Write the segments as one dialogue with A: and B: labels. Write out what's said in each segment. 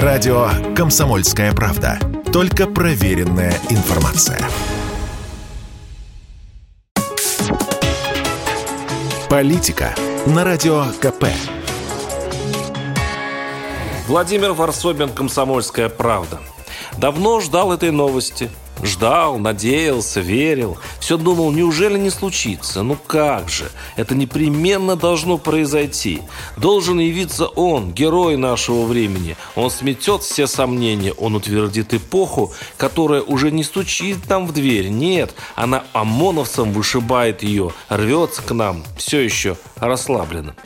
A: Радио «Комсомольская правда». Только проверенная информация. Политика на Радио КП.
B: Владимир Варсобин, «Комсомольская правда». Давно ждал этой новости – Ждал, надеялся, верил. Все думал, неужели не случится? Ну как же? Это непременно должно произойти. Должен явиться он, герой нашего времени. Он сметет все сомнения, он утвердит эпоху, которая уже не стучит там в дверь. Нет, она ОМОНовцам вышибает ее, рвется к нам, все еще расслабленно.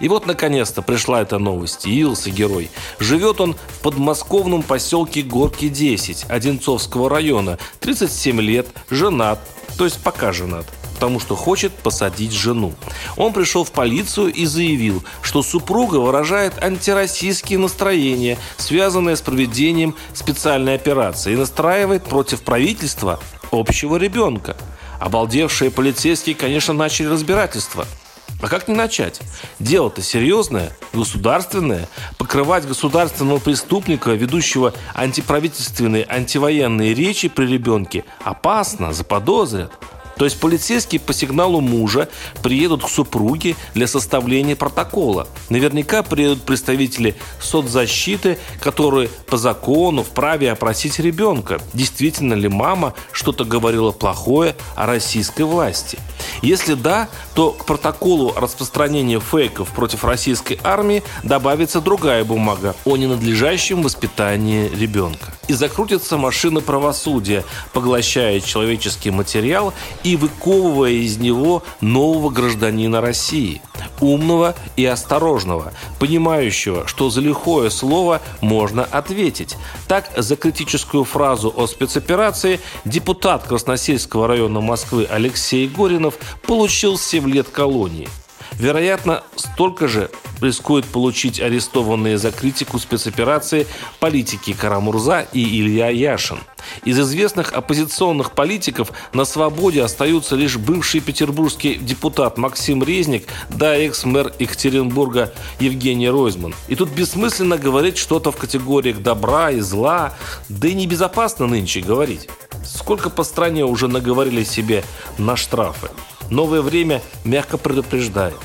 B: И вот, наконец-то, пришла эта новость. Явился герой. Живет он в подмосковном поселке Горки-10 Одинцовского района. 37 лет, женат, то есть пока женат потому что хочет посадить жену. Он пришел в полицию и заявил, что супруга выражает антироссийские настроения, связанные с проведением специальной операции, и настраивает против правительства общего ребенка. Обалдевшие полицейские, конечно, начали разбирательство – а как не начать? Дело-то серьезное, государственное. Покрывать государственного преступника, ведущего антиправительственные, антивоенные речи при ребенке, опасно, заподозрят. То есть полицейские по сигналу мужа приедут к супруге для составления протокола. Наверняка приедут представители соцзащиты, которые по закону вправе опросить ребенка, действительно ли мама что-то говорила плохое о российской власти. Если да, то к протоколу распространения фейков против российской армии добавится другая бумага о ненадлежащем воспитании ребенка. И закрутится машина правосудия, поглощая человеческий материал и выковывая из него нового гражданина России. Умного и осторожного, понимающего, что за лихое слово можно ответить. Так, за критическую фразу о спецоперации депутат Красносельского района Москвы Алексей Горинов получил 7 лет колонии. Вероятно, столько же рискуют получить арестованные за критику спецоперации политики Карамурза и Илья Яшин. Из известных оппозиционных политиков на свободе остаются лишь бывший петербургский депутат Максим Резник да экс-мэр Екатеринбурга Евгений Ройзман. И тут бессмысленно говорить что-то в категориях добра и зла, да и небезопасно нынче говорить. Сколько по стране уже наговорили себе на штрафы. Новое время мягко предупреждает.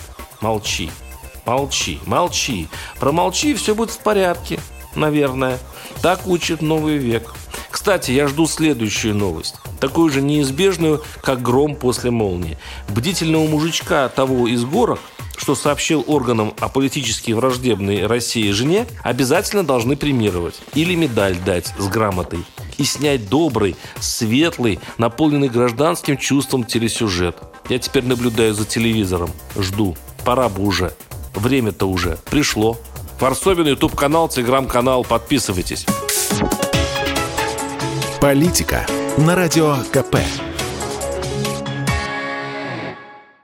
B: Молчи. Молчи, молчи. Промолчи, и все будет в порядке, наверное. Так учит новый век. Кстати, я жду следующую новость. Такую же неизбежную, как гром после молнии. Бдительного мужичка того из горок, что сообщил органам о политически враждебной России жене, обязательно должны премировать. Или медаль дать с грамотой. И снять добрый, светлый, наполненный гражданским чувством телесюжет. Я теперь наблюдаю за телевизором. Жду. Пора бы уже. Время-то уже пришло. Варсобин, YouTube-канал, Телеграм-канал. Подписывайтесь.
A: Политика на Радио КП.